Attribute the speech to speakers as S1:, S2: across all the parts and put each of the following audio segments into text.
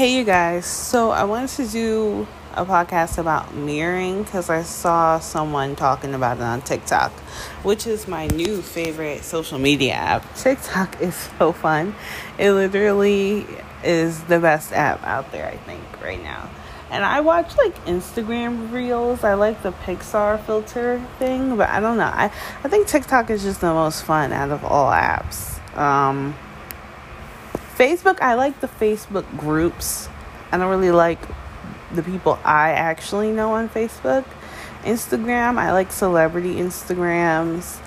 S1: Hey, you guys. So, I wanted to do a podcast about mirroring because I saw someone talking about it on TikTok, which is my new favorite social media app. TikTok is so fun. It literally is the best app out there, I think, right now. And I watch like Instagram reels. I like the Pixar filter thing, but I don't know. I, I think TikTok is just the most fun out of all apps. Um, Facebook, I like the Facebook groups. I don't really like the people I actually know on Facebook. Instagram, I like celebrity Instagrams.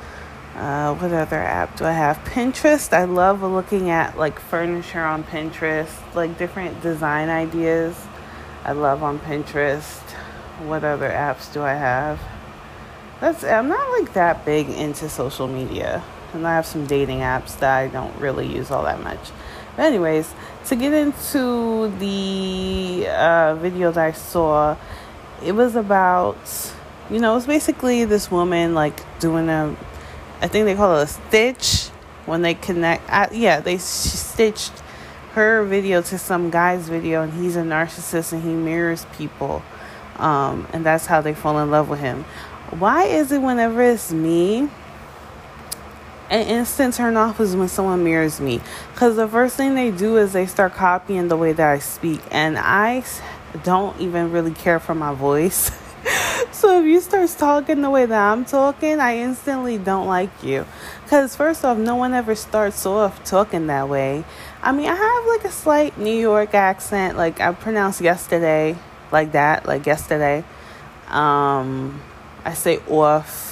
S1: Uh, what other app do I have? Pinterest. I love looking at like furniture on Pinterest, like different design ideas. I love on Pinterest. What other apps do I have? That's I'm not like that big into social media, and I have some dating apps that I don't really use all that much. But anyways, to get into the uh, video that I saw, it was about, you know, it's basically this woman like doing a, I think they call it a stitch when they connect. I, yeah, they stitched her video to some guy's video, and he's a narcissist and he mirrors people, um, and that's how they fall in love with him. Why is it whenever it's me? An instant turn off is when someone mirrors me because the first thing they do is they start copying the way that I speak, and I don't even really care for my voice. so if you start talking the way that I'm talking, I instantly don't like you. Because first off, no one ever starts off talking that way. I mean, I have like a slight New York accent, like I pronounced yesterday like that, like yesterday. Um, I say off.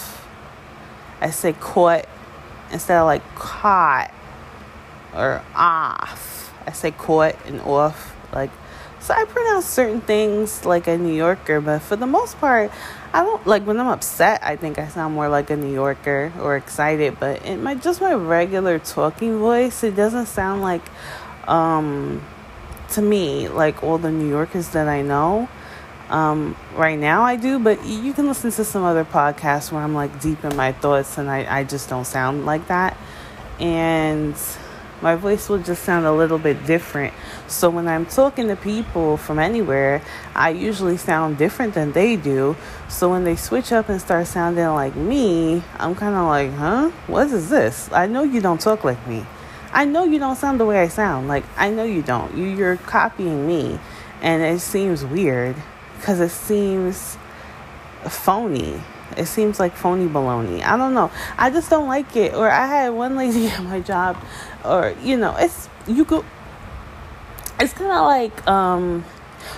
S1: I say caught instead of like caught or off. I say caught and off. Like, so I pronounce certain things like a New Yorker, but for the most part, I don't like when I'm upset. I think I sound more like a New Yorker or excited, but in my just my regular talking voice, it doesn't sound like, um, to me like all the New Yorkers that I know. Um, right now I do, but you can listen to some other podcasts where I'm like deep in my thoughts and I, I just don't sound like that. And my voice will just sound a little bit different. So when I'm talking to people from anywhere, I usually sound different than they do. So when they switch up and start sounding like me, I'm kind of like, huh? What is this? I know you don't talk like me. I know you don't sound the way I sound. Like, I know you don't. You, you're copying me. And it seems weird because it seems phony. It seems like phony baloney. I don't know. I just don't like it. Or I had one lady at my job, or you know, it's you go. It's kind of like um,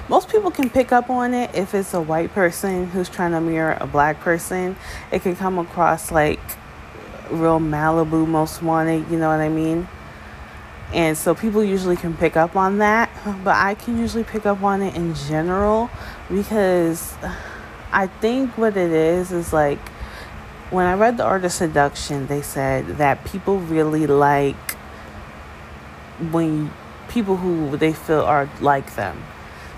S1: most people can pick up on it if it's a white person who's trying to mirror a black person. It can come across like real Malibu most wanted. You know what I mean? And so people usually can pick up on that, but I can usually pick up on it in general because I think what it is is like when I read The Art of Seduction, they said that people really like when people who they feel are like them.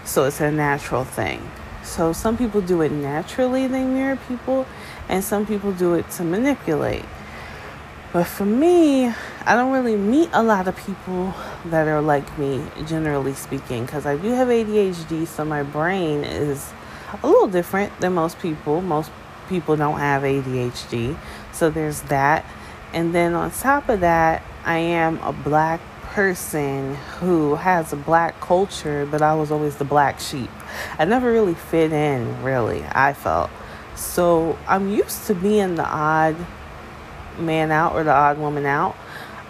S1: So it's a natural thing. So some people do it naturally, they mirror people, and some people do it to manipulate. But for me, I don't really meet a lot of people that are like me, generally speaking, because I do have ADHD, so my brain is a little different than most people. Most people don't have ADHD, so there's that. And then on top of that, I am a black person who has a black culture, but I was always the black sheep. I never really fit in, really, I felt. So I'm used to being the odd man out or the odd woman out.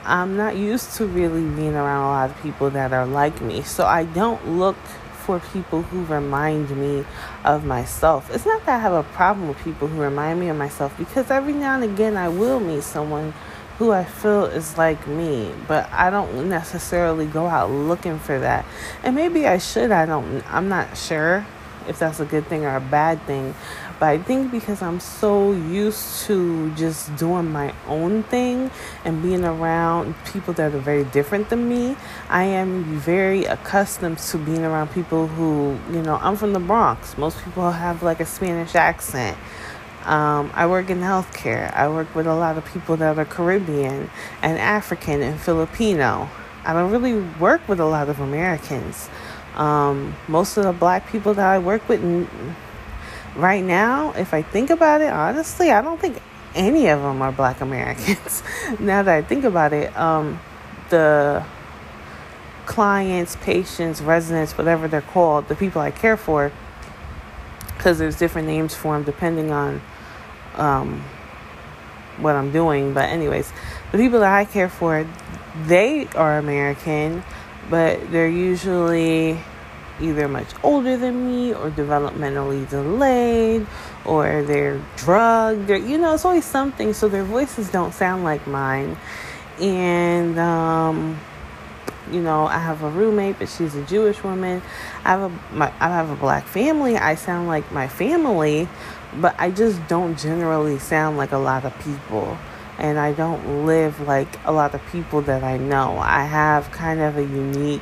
S1: I'm not used to really being around a lot of people that are like me. So I don't look for people who remind me of myself. It's not that I have a problem with people who remind me of myself because every now and again I will meet someone who I feel is like me, but I don't necessarily go out looking for that. And maybe I should, I don't I'm not sure if that's a good thing or a bad thing. But I think because I'm so used to just doing my own thing and being around people that are very different than me, I am very accustomed to being around people who, you know, I'm from the Bronx. Most people have like a Spanish accent. Um, I work in healthcare. I work with a lot of people that are Caribbean and African and Filipino. I don't really work with a lot of Americans Um, most of the black people that I work with right now, if I think about it, honestly, I don't think any of them are black Americans. now that I think about it, um, the clients, patients, residents, whatever they're called, the people I care for, because there's different names for them depending on um, what I'm doing. But, anyways, the people that I care for, they are American, but they're usually either much older than me or developmentally delayed or they're drugged. Or you know it's always something so their voices don't sound like mine. And um, you know i have a roommate but she's a jewish woman. I have a my, i have a black family. I sound like my family but i just don't generally sound like a lot of people and i don't live like a lot of people that i know i have kind of a unique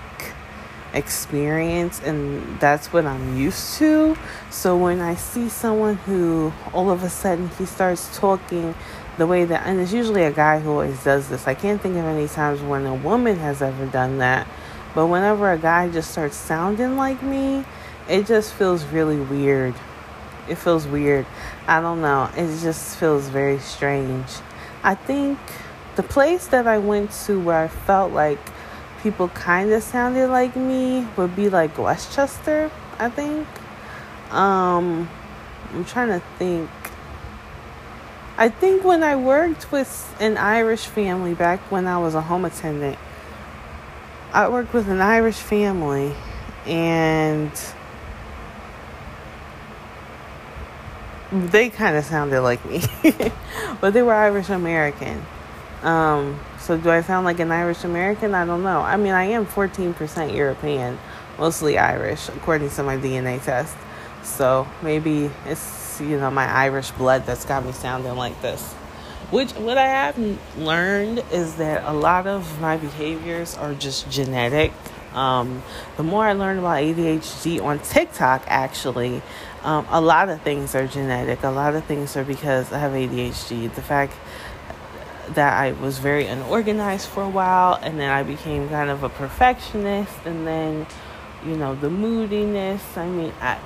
S1: experience and that's what I'm used to. So when I see someone who all of a sudden he starts talking the way that and it's usually a guy who always does this. I can't think of any times when a woman has ever done that. But whenever a guy just starts sounding like me, it just feels really weird. It feels weird. I don't know. It just feels very strange. I think the place that I went to where I felt like people kind of sounded like me would be like Westchester, I think. Um, I'm trying to think. I think when I worked with an Irish family back when I was a home attendant, I worked with an Irish family and they kind of sounded like me, but they were Irish American. Um, so do I sound like an Irish American? I don't know. I mean, I am 14% European, mostly Irish, according to my DNA test. So maybe it's, you know, my Irish blood that's got me sounding like this. Which, what I have learned is that a lot of my behaviors are just genetic. Um, the more I learn about ADHD on TikTok, actually, um, a lot of things are genetic. A lot of things are because I have ADHD. The fact that I was very unorganized for a while, and then I became kind of a perfectionist, and then, you know, the moodiness. I mean, I,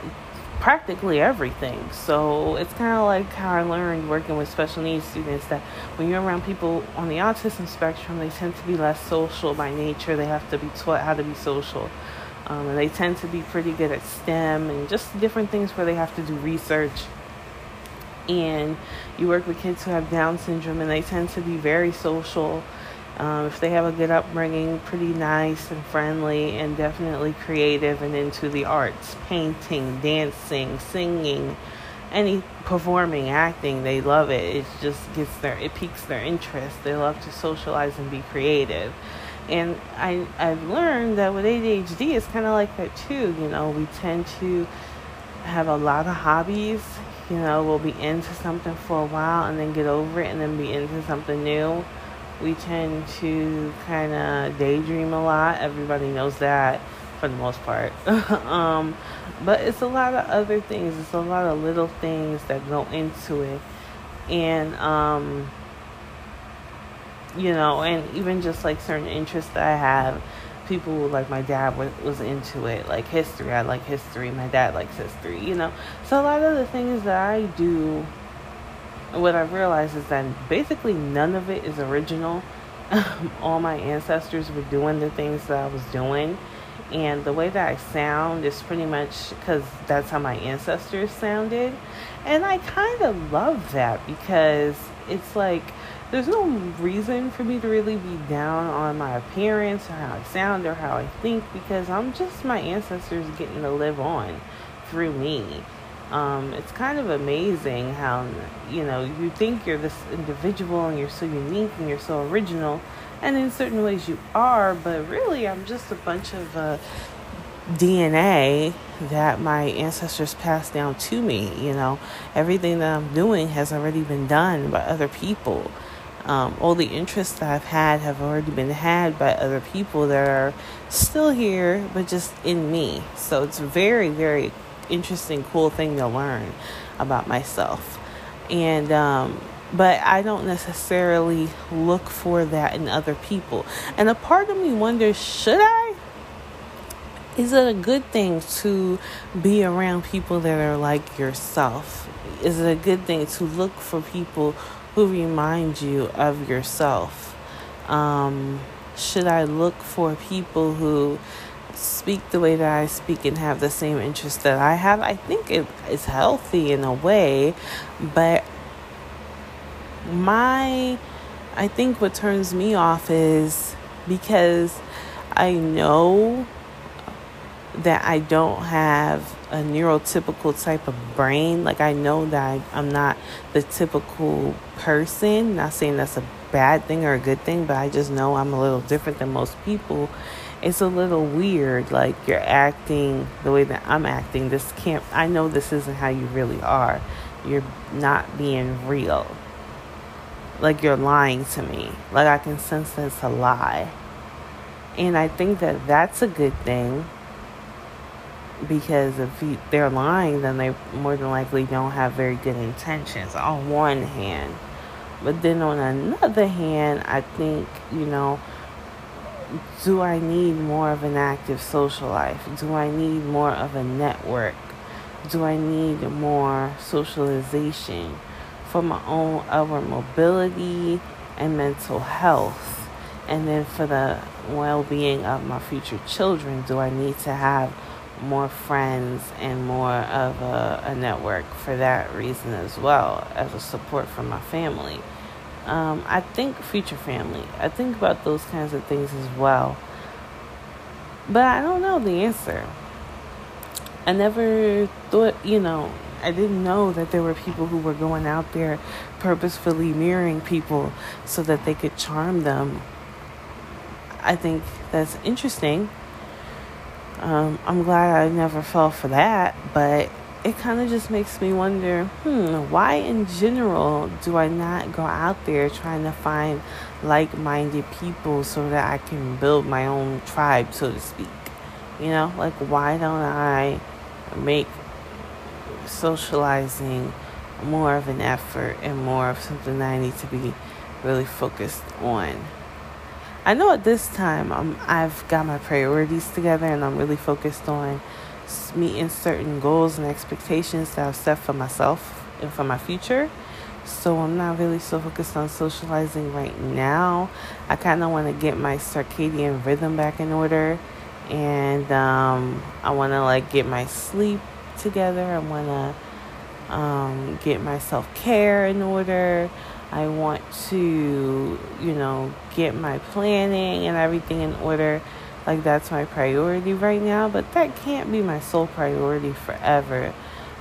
S1: practically everything. So it's kind of like how I learned working with special needs students that when you're around people on the autism spectrum, they tend to be less social by nature. They have to be taught how to be social. Um, and they tend to be pretty good at STEM and just different things where they have to do research and you work with kids who have Down syndrome, and they tend to be very social. Um, if they have a good upbringing, pretty nice and friendly, and definitely creative and into the arts, painting, dancing, singing, any performing, acting, they love it. It just gets their, it piques their interest. They love to socialize and be creative. And I, I've learned that with ADHD, it's kind of like that too. You know, we tend to have a lot of hobbies you know, we'll be into something for a while and then get over it and then be into something new. We tend to kind of daydream a lot. Everybody knows that for the most part. um, but it's a lot of other things. It's a lot of little things that go into it. And, um, you know, and even just like certain interests that I have people like my dad was, was into it like history i like history my dad likes history you know. So a lot of the things that i do what i realized is that basically none of it is original. All my ancestors were doing the things that i was doing and the way that i sound is pretty much because that's how my ancestors sounded. And i kind of love that because it's like there's no reason for me to really be down on my appearance or how I sound or how I think because I'm just my ancestors getting to live on through me. Um, it's kind of amazing how, you know, you think you're this individual and you're so unique and you're so original, and in certain ways you are, but really I'm just a bunch of uh, DNA that my ancestors passed down to me. You know, everything that I'm doing has already been done by other people. Um, all the interests that I've had have already been had by other people that are still here, but just in me. So it's very, very interesting, cool thing to learn about myself. And, um, but I don't necessarily look for that in other people. And a part of me wonders should I? is it a good thing to be around people that are like yourself? Is it a good thing to look for people who remind you of yourself? Um, should I look for people who speak the way that I speak and have the same interests that I have? I think it is healthy in a way, but my I think what turns me off is because I know that I don't have a neurotypical type of brain. Like I know that I, am not the typical person. Not saying that's a bad thing or a good thing, but I just know I'm a little different than most people. It's a little weird. Like you're acting the way that I'm acting. This can't. I know this isn't how you really are. You're not being real. Like you're lying to me. Like I can sense that's a lie. And I think that that's a good thing because if they're lying, then they more than likely don't have very good intentions on one hand. But then on another hand, I think, you know, do I need more of an active social life? Do I need more of a network? Do I need more socialization for my own upward mobility and mental health? And then for the well being of my future children, do I need to have more friends and more of a, a, network for that reason as well as a support from my family. Um, I think future family. I think about those kinds of things as well. But I don't know the answer. I never thought, you know, I didn't know that there were people who were going out there purposefully mirroring people so that they could charm them. I think that's interesting um, I'm glad I never fell for that, but it kind of just makes me wonder hmm, why in general do I not go out there trying to find like minded people so that I can build my own tribe, so to speak? You know, like why don't I make socializing more of an effort and more of something that I need to be really focused on? I know at this time um, I've got my priorities together and I'm really focused on meeting certain goals and expectations that I've set for myself and for my future. So I'm not really so focused on socializing right now. I kind of want to get my circadian rhythm back in order and um, I want to like get my sleep together. I want to um, get my self care in order. I want to, you know, get my planning and everything in order. Like, that's my priority right now, but that can't be my sole priority forever.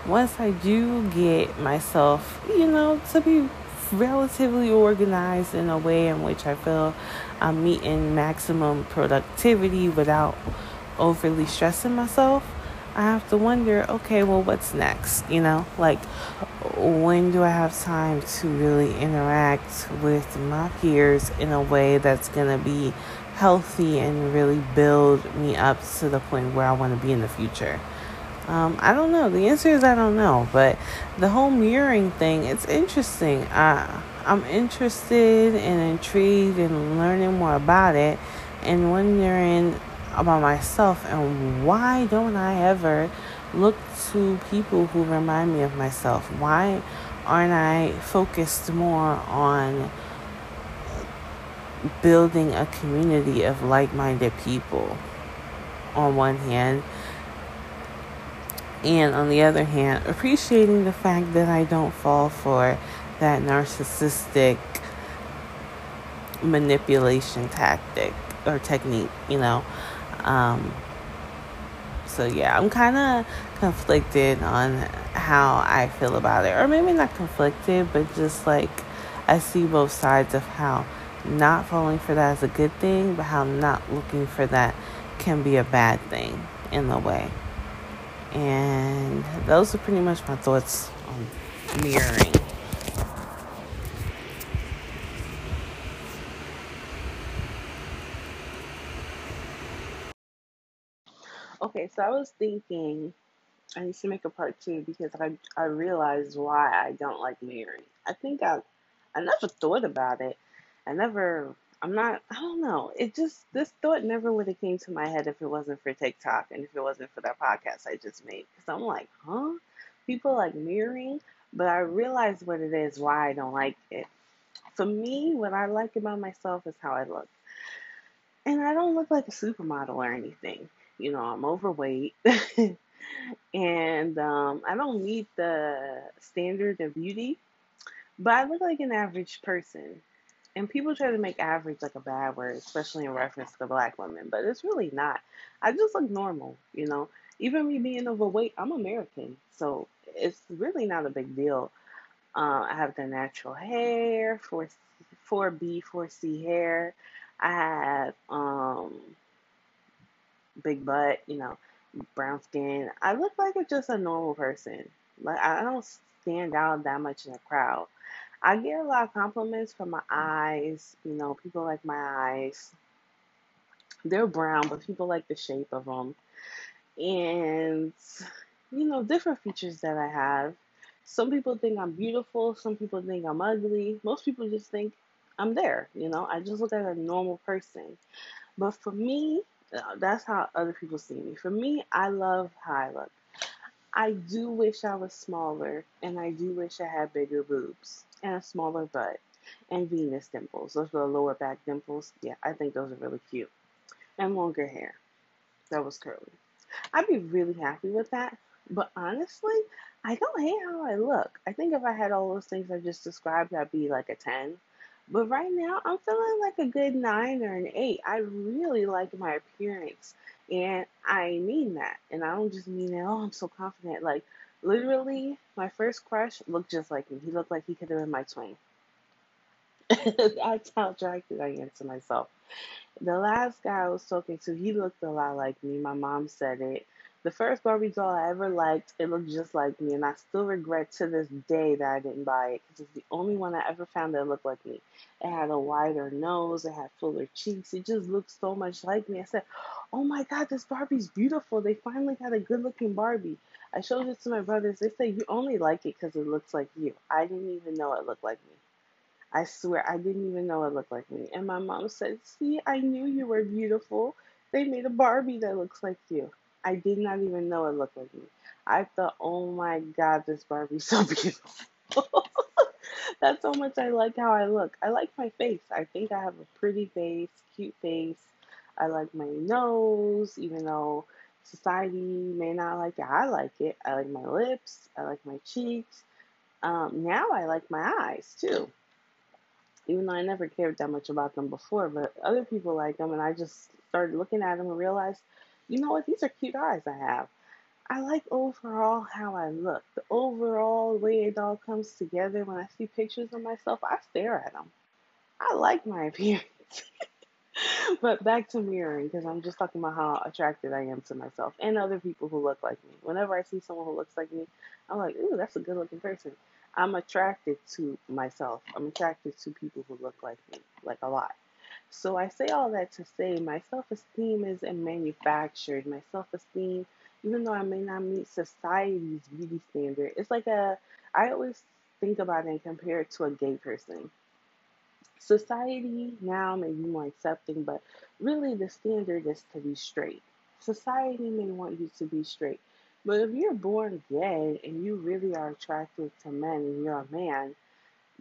S1: Once I do get myself, you know, to be relatively organized in a way in which I feel I'm meeting maximum productivity without overly stressing myself, I have to wonder, okay, well, what's next? You know, like when do I have time to really interact with my peers in a way that's going to be healthy and really build me up to the point where I want to be in the future? Um, I don't know. The answer is I don't know. But the whole mirroring thing, it's interesting. I, I'm interested and intrigued in learning more about it and wondering about myself and why don't I ever look to people who remind me of myself? Why aren't I focused more on building a community of like minded people on one hand? And on the other hand, appreciating the fact that I don't fall for that narcissistic manipulation tactic or technique, you know. Um, so yeah, I'm kind of conflicted on how I feel about it, or maybe not conflicted, but just like I see both sides of how not falling for that is a good thing, but how not looking for that can be a bad thing in a way. And those are pretty much my thoughts on mirroring. Okay, so I was thinking I need to make a part two because I I realized why I don't like mirroring. I think I I never thought about it. I never I'm not, I don't know. It just, this thought never would have came to my head if it wasn't for TikTok and if it wasn't for that podcast I just made. Because I'm like, huh? People like mirroring, but I realize what it is, why I don't like it. For me, what I like about myself is how I look. And I don't look like a supermodel or anything. You know, I'm overweight. and um, I don't meet the standard of beauty, but I look like an average person. And people try to make average like a bad word, especially in reference to black women, but it's really not. I just look normal, you know. Even me being overweight, I'm American, so it's really not a big deal. Uh, I have the natural hair, 4, 4B, 4C hair. I have um, big butt, you know, brown skin. I look like a, just a normal person. Like I don't stand out that much in a crowd. I get a lot of compliments for my eyes. You know, people like my eyes. They're brown, but people like the shape of them. And, you know, different features that I have. Some people think I'm beautiful. Some people think I'm ugly. Most people just think I'm there. You know, I just look like a normal person. But for me, Uh, that's how other people see me. For me, I love how I look. I do wish I was smaller, and I do wish I had bigger boobs and a smaller butt and Venus dimples. Those are the lower back dimples. Yeah, I think those are really cute. And longer hair. That was curly. I'd be really happy with that. But honestly, I don't hate how I look. I think if I had all those things I just described, I'd be like a 10. But right now, I'm feeling like a good 9 or an 8. I really like my appearance. And I mean that. And I don't just mean that, oh, I'm so confident. Like, Literally, my first crush looked just like me. He looked like he could have been my twin. That's how attracted I am to myself. The last guy I was talking to, he looked a lot like me. My mom said it. The first Barbie doll I ever liked, it looked just like me, and I still regret to this day that I didn't buy it because it's the only one I ever found that looked like me. It had a wider nose, it had fuller cheeks, it just looked so much like me. I said, Oh my god, this Barbie's beautiful. They finally got a good looking Barbie. I showed it to my brothers. They say you only like it because it looks like you. I didn't even know it looked like me. I swear, I didn't even know it looked like me. And my mom said, See, I knew you were beautiful. They made a Barbie that looks like you. I did not even know it looked like me. I thought, oh my god, this Barbie's so beautiful. That's how much I like how I look. I like my face. I think I have a pretty face, cute face. I like my nose, even though society may not like it. I like it. I like my lips. I like my cheeks. Um, now I like my eyes too. Even though I never cared that much about them before, but other people like them, and I just started looking at them and realized you know what? These are cute eyes I have. I like overall how I look. The overall way it all comes together. When I see pictures of myself, I stare at them. I like my appearance. but back to mirroring, because I'm just talking about how attracted I am to myself and other people who look like me. Whenever I see someone who looks like me, I'm like, ooh, that's a good looking person. I'm attracted to myself. I'm attracted to people who look like me, like a lot. So I say all that to say my self esteem isn't manufactured. My self esteem, even though I may not meet society's beauty standard, it's like a, I always think about it and compare it to a gay person. Society now may be more accepting, but really the standard is to be straight. Society may want you to be straight. But if you're born gay and you really are attracted to men and you're a man,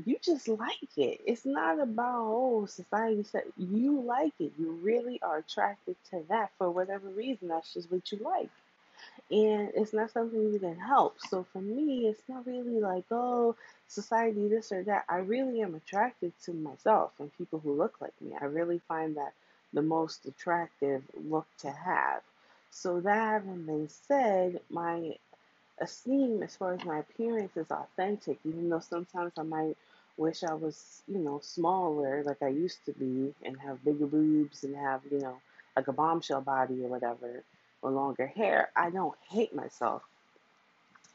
S1: you just like it. It's not about oh society said you like it. You really are attracted to that for whatever reason. That's just what you like. And it's not something you can help. So for me, it's not really like, oh, society this or that. I really am attracted to myself and people who look like me. I really find that the most attractive look to have. So that having been said, my esteem as far as my appearance is authentic, even though sometimes I might wish I was, you know, smaller like I used to be and have bigger boobs and have, you know, like a bombshell body or whatever, or longer hair. I don't hate myself.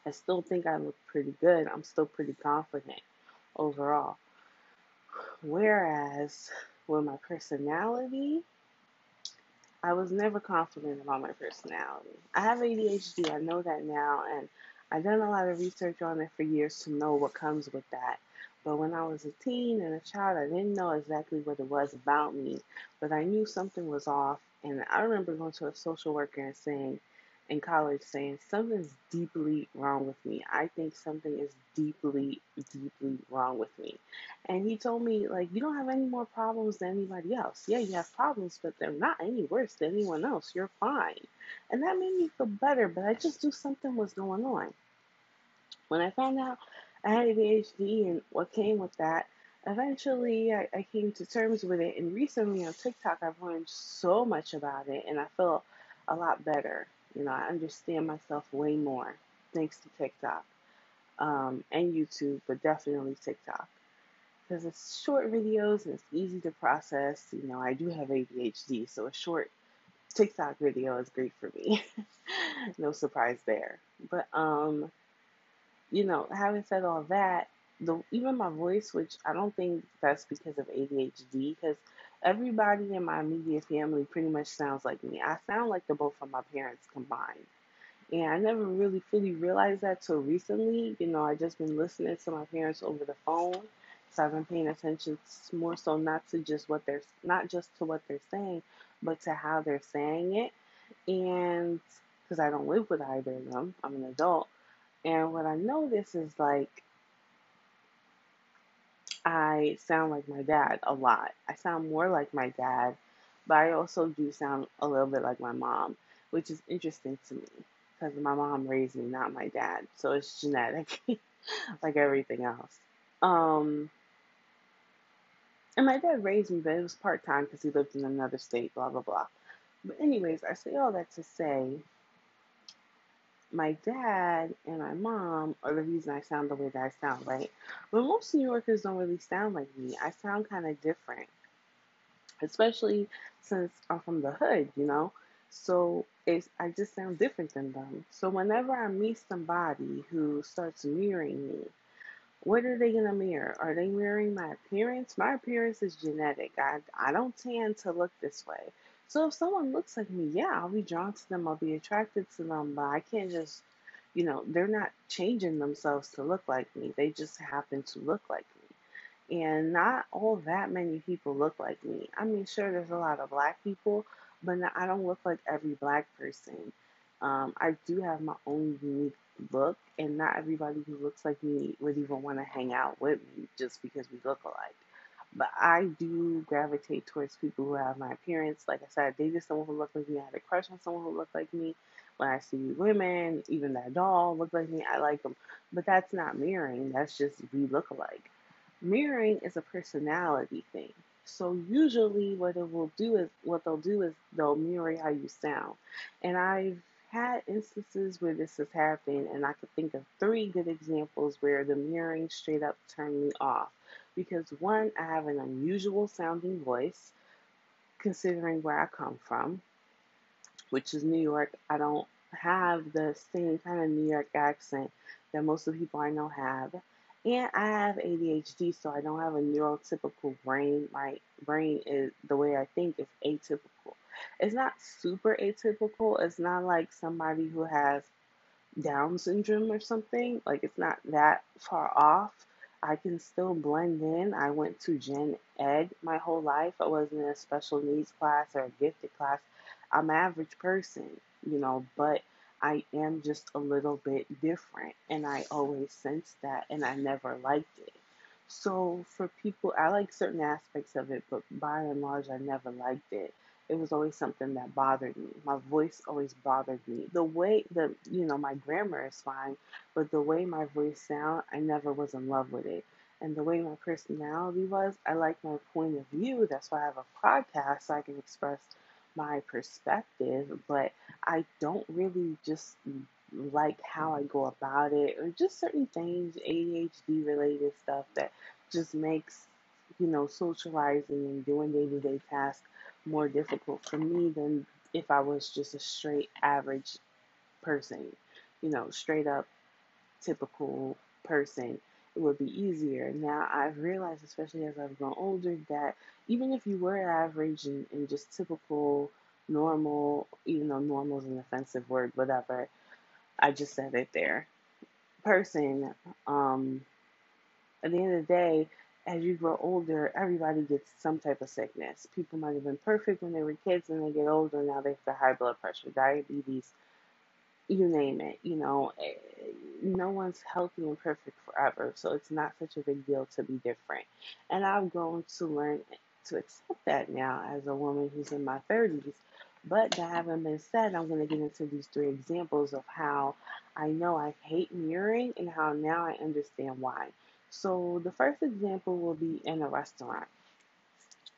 S1: I still think I look pretty good. I'm still pretty confident overall. Whereas with my personality, I was never confident about my personality. I have ADHD, I know that now, and I've done a lot of research on it for years to know what comes with that. But when I was a teen and a child, I didn't know exactly what it was about me, but I knew something was off. And I remember going to a social worker and saying, in college, saying, something's deeply wrong with me. I think something is deeply, deeply wrong with me. And he told me, like, you don't have any more problems than anybody else. Yeah, you have problems, but they're not any worse than anyone else. You're fine. And that made me feel better, but I just knew something was going on. When I found out I had ADHD and what came with that, eventually I, I came to terms with it. And recently on TikTok, I've learned so much about it and I feel a lot better. You know, I understand myself way more thanks to TikTok um, and YouTube, but definitely TikTok. Because it's short videos and it's easy to process. You know, I do have ADHD, so a short TikTok video is great for me. no surprise there. But um you know, having said all that, the even my voice, which I don't think that's because of ADHD, because everybody in my immediate family pretty much sounds like me. I sound like the both of my parents combined. And I never really fully realized that till recently. You know, I just been listening to my parents over the phone. So I've been paying attention more so not to just what they're not just to what they're saying, but to how they're saying it. And because I don't live with either of them, I'm an adult. And what I notice is like I sound like my dad a lot. I sound more like my dad, but I also do sound a little bit like my mom, which is interesting to me because my mom raised me, not my dad. So it's genetic, like everything else. Um, and my dad raised me, but it was part time because he lived in another state, blah, blah, blah. But, anyways, I say all that to say my dad and my mom are the reason I sound the way that I sound, right? But most New Yorkers don't really sound like me. I sound kind of different, especially since I'm from the hood, you know? So it's, I just sound different than them. So whenever I meet somebody who starts mirroring me, what are they gonna mirror? Are they mirroring my appearance? My appearance is genetic. I I don't tend to look this way. So if someone looks like me, yeah, I'll be drawn to them. I'll be attracted to them. But I can't just, you know, they're not changing themselves to look like me. They just happen to look like me. And not all that many people look like me. I mean, sure, there's a lot of black people, but I don't look like every black person. Um, I do have my own unique look, and not everybody who looks like me would even want to hang out with me just because we look alike. But I do gravitate towards people who have my appearance. Like I said, I dated someone who looked like me. I had a crush on someone who looked like me. When I see women, even that doll look like me, I like them. But that's not mirroring. That's just we look alike. Mirroring is a personality thing. So usually, what it will do is what they'll do is they'll mirror how you sound. And I've had instances where this has happened, and I could think of three good examples where the mirroring straight up turned me off. Because one, I have an unusual sounding voice, considering where I come from, which is New York. I don't have the same kind of New York accent that most of the people I know have. And I have ADHD, so I don't have a neurotypical brain. My brain is the way I think is atypical it's not super atypical. It's not like somebody who has Down syndrome or something. Like it's not that far off. I can still blend in. I went to gen ed my whole life. I wasn't in a special needs class or a gifted class. I'm an average person, you know, but I am just a little bit different. And I always sensed that and I never liked it. So for people, I like certain aspects of it, but by and large, I never liked it it was always something that bothered me. My voice always bothered me. The way the you know my grammar is fine, but the way my voice sound, I never was in love with it. And the way my personality was, I like my point of view. That's why I have a podcast so I can express my perspective. But I don't really just like how I go about it, or just certain things, ADHD related stuff that just makes you know socializing and doing day to day tasks more difficult for me than if I was just a straight average person, you know, straight up typical person. It would be easier. Now I've realized, especially as I've grown older, that even if you were average and, and just typical, normal, even though normal is an offensive word, whatever, I just said it there, person, um, at the end of the day, as you grow older, everybody gets some type of sickness. People might have been perfect when they were kids and they get older, now they have high blood pressure, diabetes, you name it. You know, eh, no one's healthy and perfect forever, so it's not such a big deal to be different. And I've grown to learn to accept that now as a woman who's in my 30s. But that having been said, I'm going to get into these three examples of how I know I hate mirroring and how now I understand why. So the first example will be in a restaurant.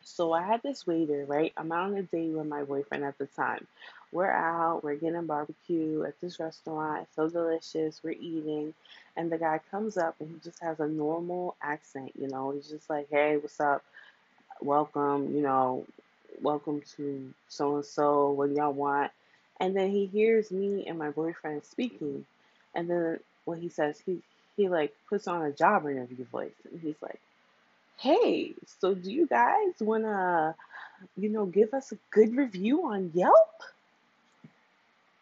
S1: So I had this waiter, right? I'm out on a date with my boyfriend at the time. We're out, we're getting barbecue at this restaurant. It's so delicious. We're eating. And the guy comes up and he just has a normal accent, you know. He's just like, hey, what's up? Welcome, you know, welcome to so and so. What do y'all want? And then he hears me and my boyfriend speaking. And then what he says, he, he like puts on a job interview voice. And he's like, hey, so do you guys want to, you know, give us a good review on Yelp?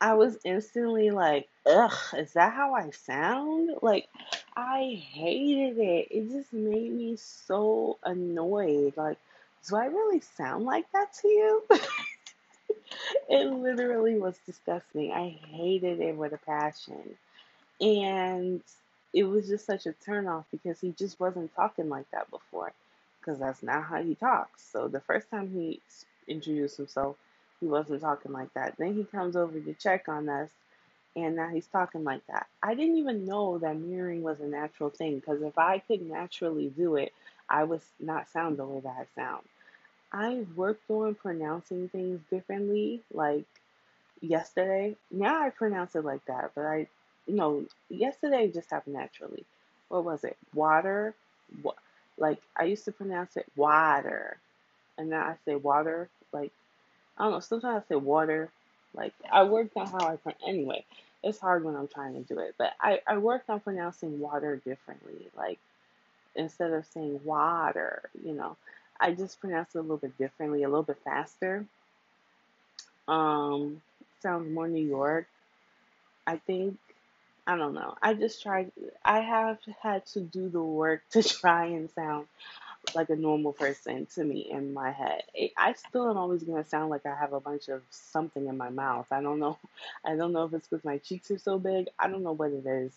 S1: I was instantly like, ugh, is that how I sound? Like, I hated it. It just made me so annoyed. Like, do I really sound like that to you? it literally was disgusting. I hated it with a passion. And it was just such a turnoff because he just wasn't talking like that before. Because that's not how he talks. So the first time he introduced himself, he wasn't talking like that. Then he comes over to check on us, and now he's talking like that. I didn't even know that mirroring was a natural thing because if I could naturally do it, I would not sound the way that I sound. I worked on pronouncing things differently, like yesterday. Now I pronounce it like that, but I, you know, yesterday just happened naturally. What was it? Water? What? Like I used to pronounce it water, and now I say water. Like I don't know. Sometimes I say water. Like I worked on how I pronounce. Anyway, it's hard when I'm trying to do it, but I I worked on pronouncing water differently. Like instead of saying water, you know, I just pronounce it a little bit differently, a little bit faster. Um, sounds more New York. I think I don't know. I just tried. I have had to do the work to try and sound like a normal person to me in my head. I still am always gonna sound like I have a bunch of something in my mouth. I don't know. I don't know if it's because my cheeks are so big. I don't know what it is,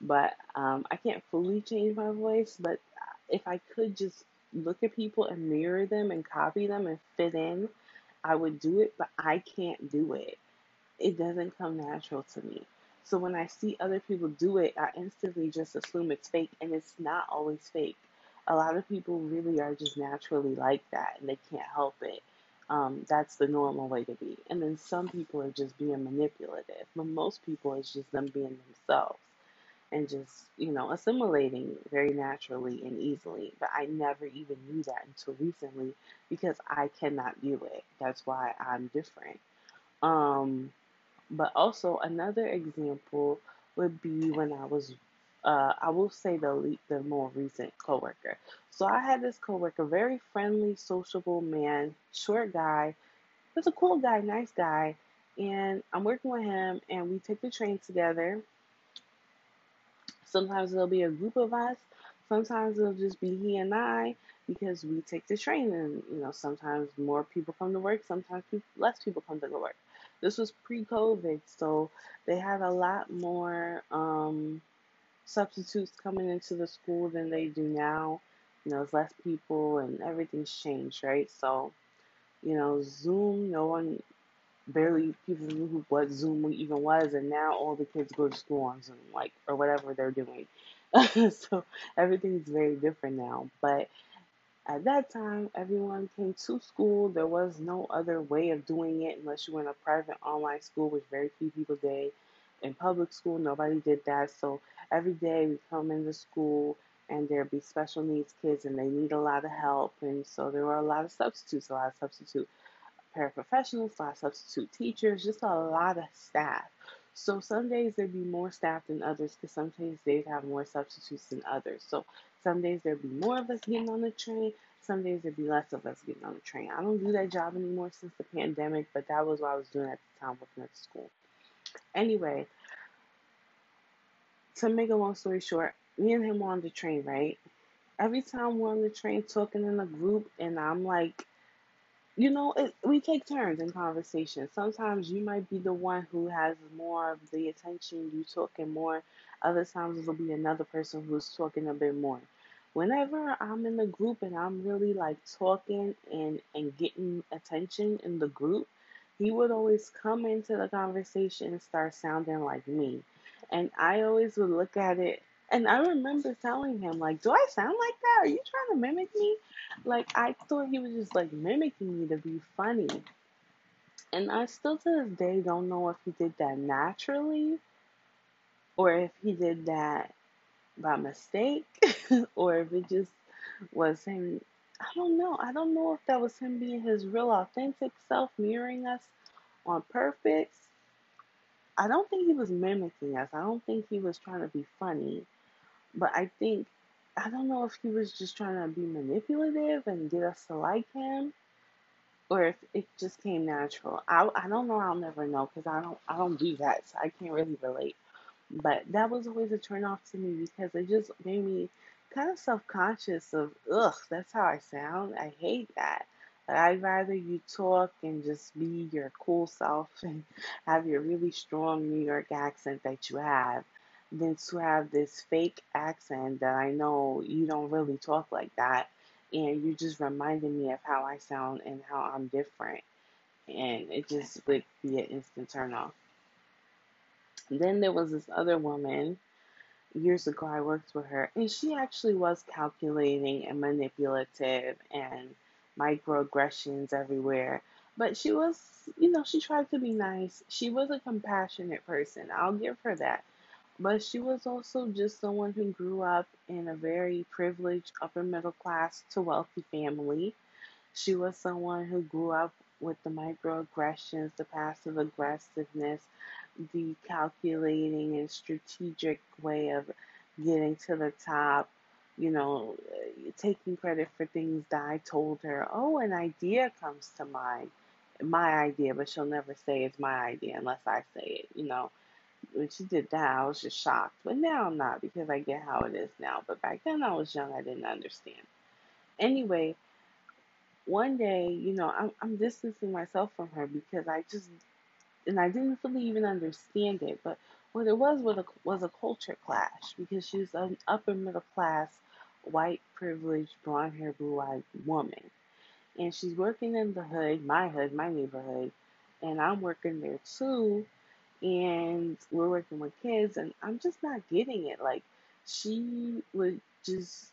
S1: but um, I can't fully change my voice. But if I could just look at people and mirror them and copy them and fit in, I would do it. But I can't do it. It doesn't come natural to me. So when I see other people do it, I instantly just assume it's fake, and it's not always fake a lot of people really are just naturally like that and they can't help it. Um, that's the normal way to be. And then some people are just being manipulative, but most people it's just them being themselves and just, you know, assimilating very naturally and easily. But I never even knew that until recently because I cannot do it. That's why I'm different. Um, but also another example would be when I was uh, I will say the the more recent coworker. So I had this coworker, very friendly, sociable man, short guy. He's a cool guy, nice guy, and I'm working with him, and we take the train together. Sometimes there'll be a group of us. Sometimes it'll just be he and I because we take the train, and you know sometimes more people come to work, sometimes less people come to work. This was pre-COVID, so they had a lot more. Um, substitutes coming into the school than they do now. You know, there's less people and everything's changed, right? So, you know, Zoom, no one, barely people knew what Zoom even was, and now all the kids go to school on Zoom, like, or whatever they're doing. so everything's very different now. But at that time, everyone came to school. There was no other way of doing it unless you went a private online school, which very few people did in public school, nobody did that. So every day we come into school and there'd be special needs kids and they need a lot of help. And so there were a lot of substitutes, a lot of substitute paraprofessionals, a lot of substitute teachers, just a lot of staff. So some days there'd be more staff than others because some days they'd have more substitutes than others. So some days there'd be more of us getting on the train. Some days there'd be less of us getting on the train. I don't do that job anymore since the pandemic, but that was what I was doing at the time working at the school. Anyway, to make a long story short, me and him were on the train, right? Every time we're on the train talking in a group, and I'm like, you know, it, we take turns in conversation. Sometimes you might be the one who has more of the attention, you talking more. Other times it'll be another person who's talking a bit more. Whenever I'm in the group and I'm really like talking and, and getting attention in the group, he would always come into the conversation and start sounding like me. And I always would look at it and I remember telling him, like, do I sound like that? Are you trying to mimic me? Like I thought he was just like mimicking me to be funny. And I still to this day don't know if he did that naturally or if he did that by mistake or if it just was him I don't know. I don't know if that was him being his real authentic self mirroring us on purpose. I don't think he was mimicking us. I don't think he was trying to be funny. But I think I don't know if he was just trying to be manipulative and get us to like him or if it just came natural. I, I don't know. I'll never know because I don't I don't do that, so I can't really relate. But that was always a turn off to me because it just made me kind of self conscious of ugh, that's how I sound. I hate that. Like, I'd rather you talk and just be your cool self and have your really strong New York accent that you have than to have this fake accent that I know you don't really talk like that and you just reminded me of how I sound and how I'm different. And it just would be an instant turn off. then there was this other woman years ago, I worked with her, and she actually was calculating and manipulative and microaggressions everywhere. But she was, you know, she tried to be nice. She was a compassionate person. I'll give her that. But she was also just someone who grew up in a very privileged upper middle class to wealthy family. She was someone who grew up with the microaggressions, the passive aggressiveness, the calculating and strategic way of getting to the top, you know, taking credit for things that I told her. Oh, an idea comes to mind. My idea, but she'll never say it's my idea unless I say it, you know when she did that, I was just shocked. But now I'm not because I get how it is now. But back then I was young, I didn't understand. Anyway, one day, you know, I'm, I'm distancing myself from her because I just, and I didn't fully even understand it. But what it was was a, was a culture clash because she was an upper middle class, white, privileged, blonde hair, blue eyed woman. And she's working in the hood, my hood, my neighborhood. And I'm working there too and we're working with kids and I'm just not getting it. Like she would just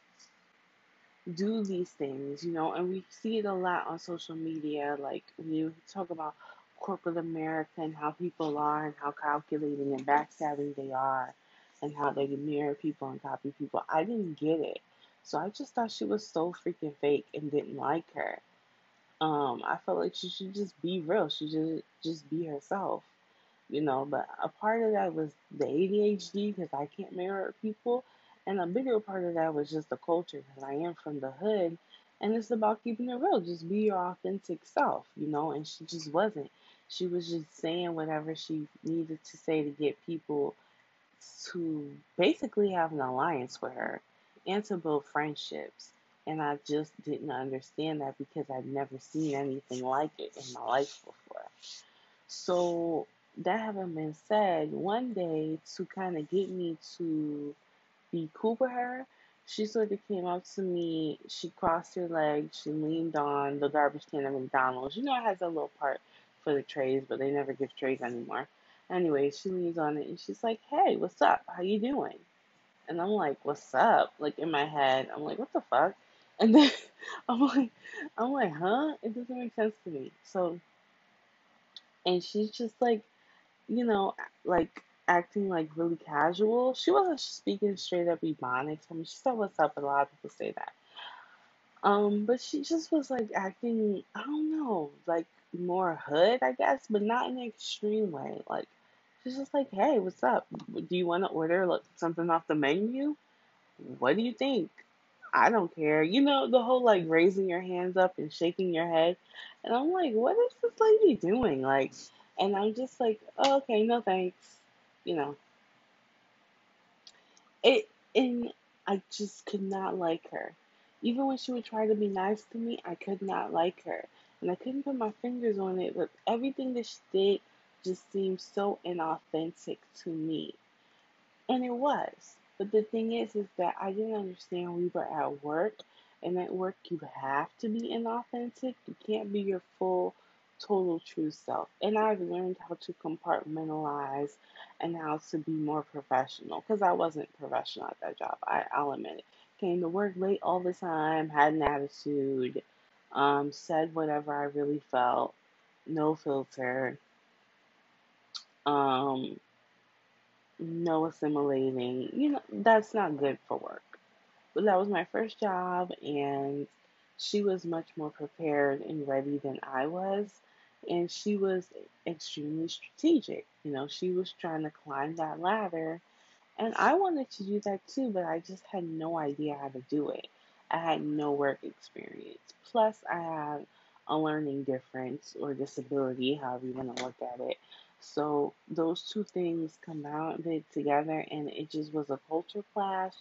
S1: do these things, you know, and we see it a lot on social media. Like we talk about corporate America and how people are and how calculating and backstabbing they are and how they mirror people and copy people. I didn't get it. So I just thought she was so freaking fake and didn't like her. Um, I felt like she should just be real. She should just be herself you know. But a part of that was the ADHD because I can't mirror people, and a bigger part of that was just the culture because I am from the hood, and it's about keeping it real. Just be your authentic self, you know. And she just wasn't. She was just saying whatever she needed to say to get people to basically have an alliance with her and to build friendships. And I just didn't understand that because I've never seen anything like it in my life before. So that having been said, one day to kind of get me to be cool with her, she sort of came up to me. She crossed her legs. She leaned on the garbage can at McDonald's. You know, it has a little part for the trays, but they never give trays anymore. Anyway, she leans on it and she's like, "Hey, what's up? How you doing?" And I'm like, "What's up?" Like in my head, I'm like, "What the fuck?" And then I'm like, I'm like, "Huh?" It doesn't make sense to me. So, and she's just like you know, like acting like really casual. She wasn't speaking straight up Ebonics. I mean, she said what's up, but a lot of people say that. Um, but she just was like acting, I don't know, like more hood, I guess, but not in an extreme way. Like, she's just like, hey, what's up? Do you want to order like, something off the menu? What do you think? I don't care. You know, the whole like raising your hands up and shaking your head. And I'm like, what is this lady doing? Like, and I'm just like, oh, okay, no thanks. You know, it. And I just could not like her. Even when she would try to be nice to me, I could not like her. And I couldn't put my fingers on it, but everything that she did just seemed so inauthentic to me. And it was. But the thing is, is that I didn't understand we were at work, and at work you have to be inauthentic. You can't be your full, total, true self. And I've learned how to compartmentalize and how to be more professional because I wasn't professional at that job. I, I'll admit it. Came to work late all the time, had an attitude, um, said whatever I really felt, no filter. Um, no assimilating. You know, that's not good for work. But that was my first job, and she was much more prepared and ready than I was. And she was extremely strategic. You know, she was trying to climb that ladder. And I wanted to do that too, but I just had no idea how to do it. I had no work experience. Plus, I had a learning difference or disability, however you want to look at it. So those two things combined together, and it just was a culture clash,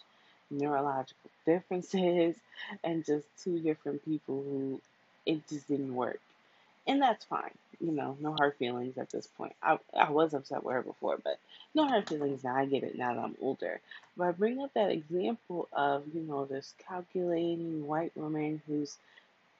S1: neurological differences, and just two different people who it just didn't work. And that's fine, you know, no hard feelings at this point. I, I was upset with her before, but no hard feelings now. I get it now that I'm older. But I bring up that example of, you know, this calculating white woman who's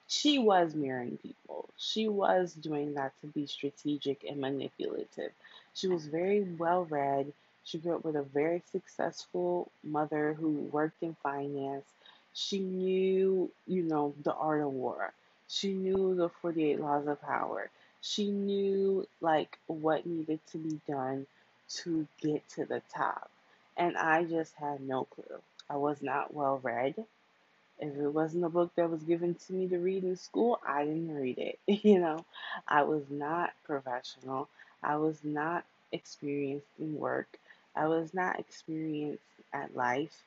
S1: she was mirroring people. She was doing that to be strategic and manipulative. She was very well read. She grew up with a very successful mother who worked in finance. She knew, you know, the art of war. She knew the 48 laws of power. She knew, like, what needed to be done to get to the top. And I just had no clue. I was not well read. If it wasn't a book that was given to me to read in school, I didn't read it. You know, I was not professional. I was not experienced in work. I was not experienced at life.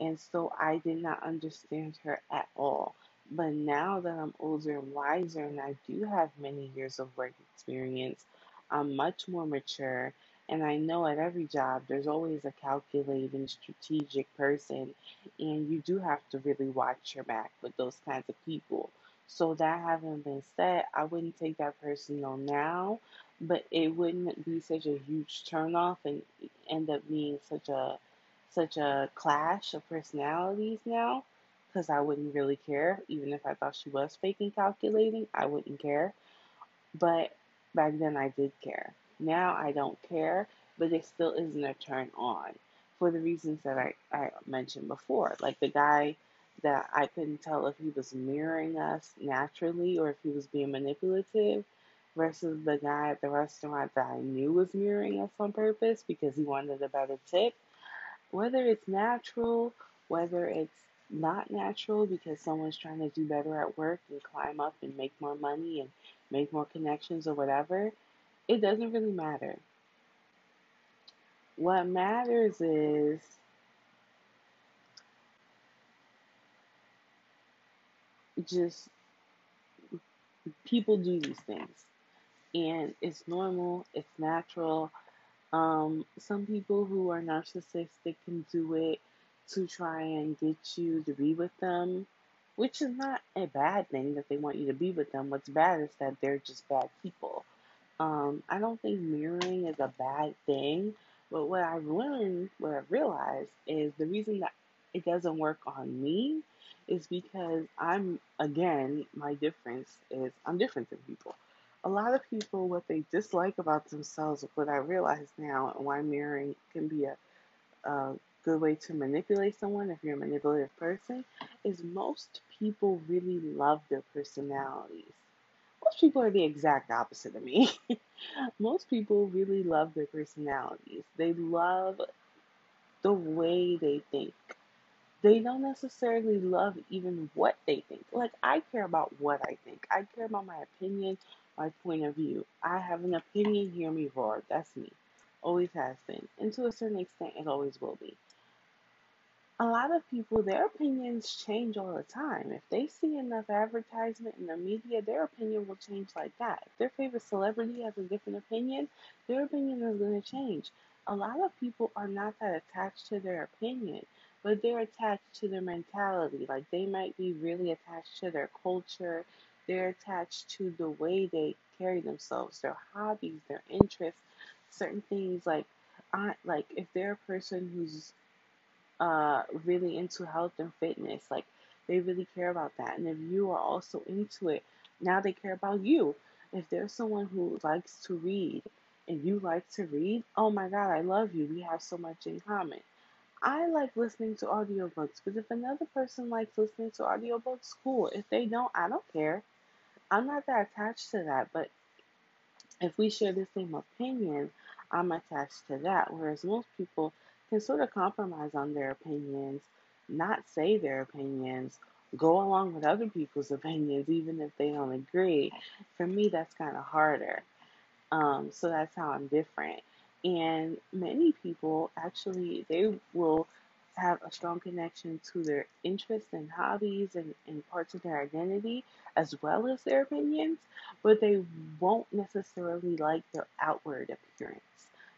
S1: And so I did not understand her at all. But now that I'm older and wiser and I do have many years of work experience, I'm much more mature and I know at every job there's always a calculating, strategic person, and you do have to really watch your back with those kinds of people. So, that having been said, I wouldn't take that person on now, but it wouldn't be such a huge turnoff and end up being such a such a clash of personalities now because I wouldn't really care even if I thought she was faking calculating I wouldn't care but back then I did care now I don't care, but it still isn't a turn on for the reasons that I, I mentioned before. Like the guy that I couldn't tell if he was mirroring us naturally or if he was being manipulative versus the guy at the restaurant that I knew was mirroring us on purpose because he wanted a better tip. Whether it's natural, whether it's not natural because someone's trying to do better at work and climb up and make more money and make more connections or whatever, it doesn't really matter. What matters is just people do these things. And it's normal, it's natural. Um, some people who are narcissistic can do it to try and get you to be with them, which is not a bad thing that they want you to be with them. What's bad is that they're just bad people. Um, I don't think mirroring is a bad thing, but what I've learned, what I've realized is the reason that it doesn't work on me is because I'm, again, my difference is I'm different than people. A lot of people, what they dislike about themselves, what I realize now, and why mirroring can be a, a good way to manipulate someone if you're a manipulative person, is most people really love their personalities most people are the exact opposite of me. most people really love their personalities. They love the way they think. They don't necessarily love even what they think. Like, I care about what I think. I care about my opinion, my point of view. I have an opinion, hear me roar. That's me. Always has been. And to a certain extent, it always will be a lot of people, their opinions change all the time. If they see enough advertisement in the media, their opinion will change like that. If their favorite celebrity has a different opinion, their opinion is going to change. A lot of people are not that attached to their opinion. but they're attached to their mentality. Like they might be really attached to their culture, they're attached to the way they carry themselves, their hobbies, their interests, certain things like I like if they're a person who's uh really into health and fitness, like they really care about that. And if you are also into it, now they care about you. If there's someone who likes to read and you like to read, oh my god, I love you. We have so much in common. I like listening to audiobooks, but if another person likes listening to audiobooks, cool. If they don't, I don't care. I'm not that attached to that, but if we share the same opinion, I'm attached to that. Whereas most people can sort of compromise on their opinions, not say their opinions, go along with other people's opinions, even if they don't agree. For me, that's kind of harder. Um, so that's how I'm different. And many people actually they will have a strong connection to their interests and hobbies and, and parts of their identity as well as their opinions, but they won't necessarily like their outward appearance.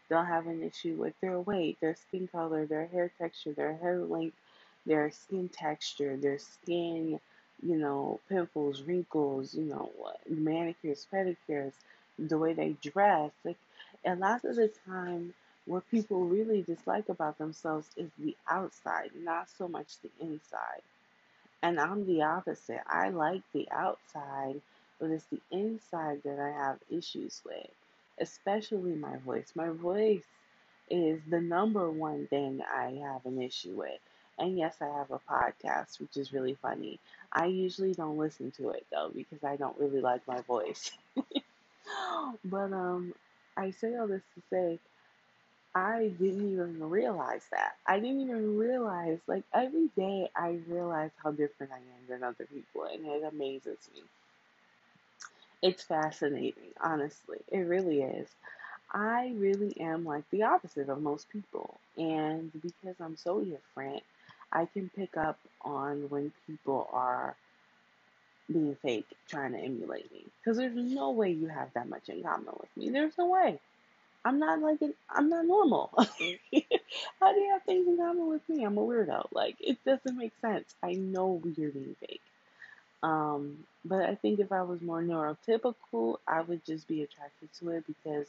S1: They'll have an issue with their weight, their skin color, their hair texture, their hair length, their skin texture, their skin, you know, pimples, wrinkles, you know, manicures, pedicures, the way they dress. Like a lot of the time, what people really dislike about themselves is the outside, not so much the inside. And I'm the opposite. I like the outside, but it's the inside that I have issues with, especially my voice. My voice is the number one thing I have an issue with. And yes, I have a podcast, which is really funny. I usually don't listen to it though because I don't really like my voice. but um I say all this to say I didn't even realize that. I didn't even realize, like, every day I realize how different I am than other people, and it amazes me. It's fascinating, honestly. It really is. I really am like the opposite of most people, and because I'm so different, I can pick up on when people are being fake, trying to emulate me. Because there's no way you have that much in common with me. There's no way. I'm not like an, I'm not normal. How do you have things in common with me? I'm a weirdo. Like it doesn't make sense. I know you're being fake. Um, but I think if I was more neurotypical, I would just be attracted to it because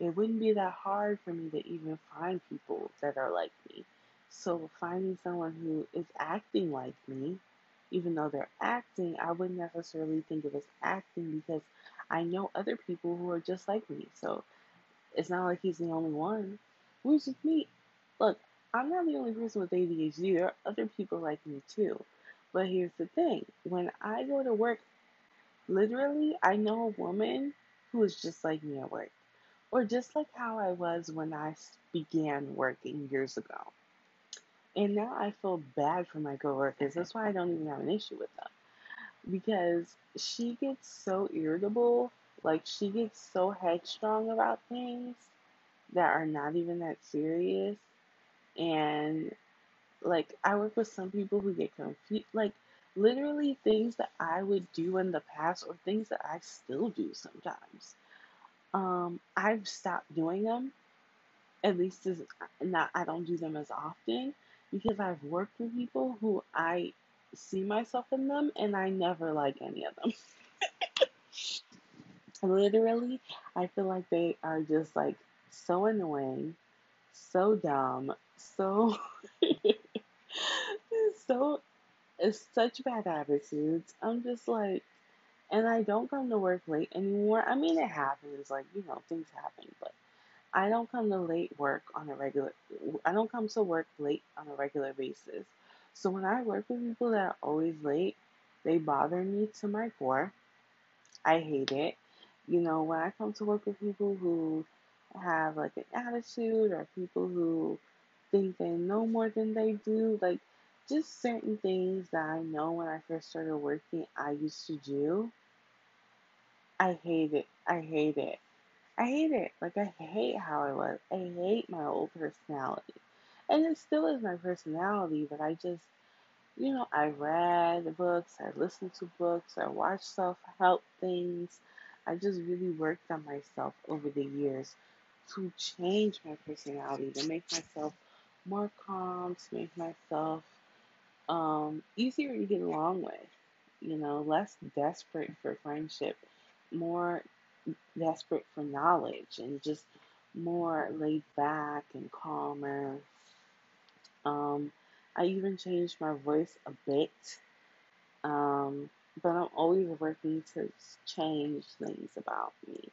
S1: it wouldn't be that hard for me to even find people that are like me. So finding someone who is acting like me, even though they're acting, I wouldn't necessarily think of as acting because I know other people who are just like me. So it's not like he's the only one. Who's with me? Look, I'm not the only person with ADHD. There are other people like me too. But here's the thing when I go to work, literally, I know a woman who is just like me at work, or just like how I was when I began working years ago. And now I feel bad for my coworkers. That's why I don't even have an issue with them. Because she gets so irritable like she gets so headstrong about things that are not even that serious. And like I work with some people who get confused like literally things that I would do in the past or things that I still do sometimes. Um, I've stopped doing them. At least as not I don't do them as often because I've worked with people who I see myself in them and I never like any of them. Literally, I feel like they are just like so annoying, so dumb, so so it's such bad attitudes. I'm just like and I don't come to work late anymore. I mean it happens, like, you know, things happen, but I don't come to late work on a regular I don't come to work late on a regular basis. So when I work with people that are always late, they bother me to my core. I hate it. You know, when I come to work with people who have like an attitude or people who think they know more than they do, like just certain things that I know when I first started working I used to do. I hate it. I hate it. I hate it. Like I hate how I was. I hate my old personality. And it still is my personality, but I just you know, I read books, I listened to books, I watched self help things. I just really worked on myself over the years to change my personality, to make myself more calm, to make myself um, easier to get along with, you know, less desperate for friendship, more desperate for knowledge, and just more laid back and calmer. Um, I even changed my voice a bit, um, but I'm always working to change things about me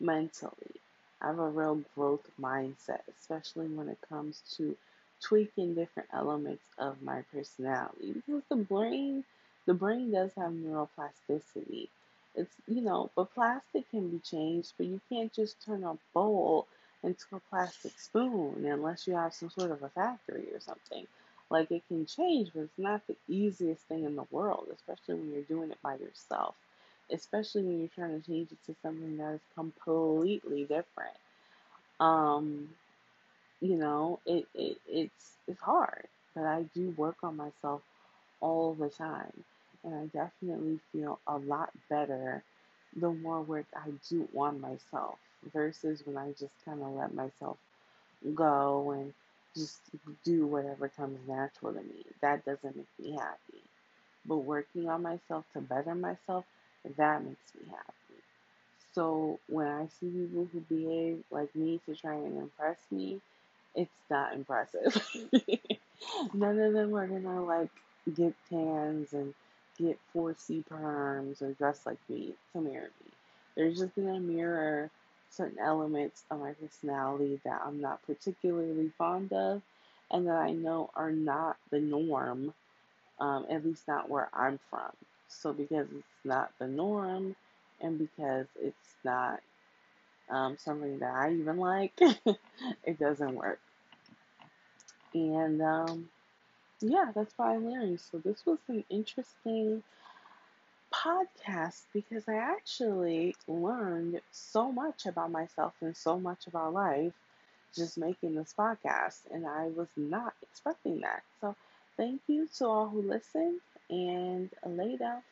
S1: mentally. I have a real growth mindset, especially when it comes to tweaking different elements of my personality because the brain the brain does have neuroplasticity. It's you know, but plastic can be changed, but you can't just turn a bowl into a plastic spoon unless you have some sort of a factory or something. Like it can change, but it's not the easiest thing in the world, especially when you're doing it by yourself. Especially when you're trying to change it to something that is completely different. Um, you know, it, it it's it's hard, but I do work on myself all the time, and I definitely feel a lot better the more work I do on myself versus when I just kind of let myself go and just do whatever comes natural to me. That doesn't make me happy. But working on myself to better myself, that makes me happy. So when I see people who behave like me to try and impress me, it's not impressive. None of them are gonna like get tans and get 4C perms or dress like me to mirror me. They're just gonna mirror certain elements of my personality that I'm not particularly fond of and that I know are not the norm, um, at least not where I'm from. So because it's not the norm and because it's not um, something that I even like, it doesn't work. And um, yeah, that's why I'm learning. So this was an interesting podcast because I actually learned so much about myself and so much about life just making this podcast, and I was not expecting that. So thank you to all who listened, and later.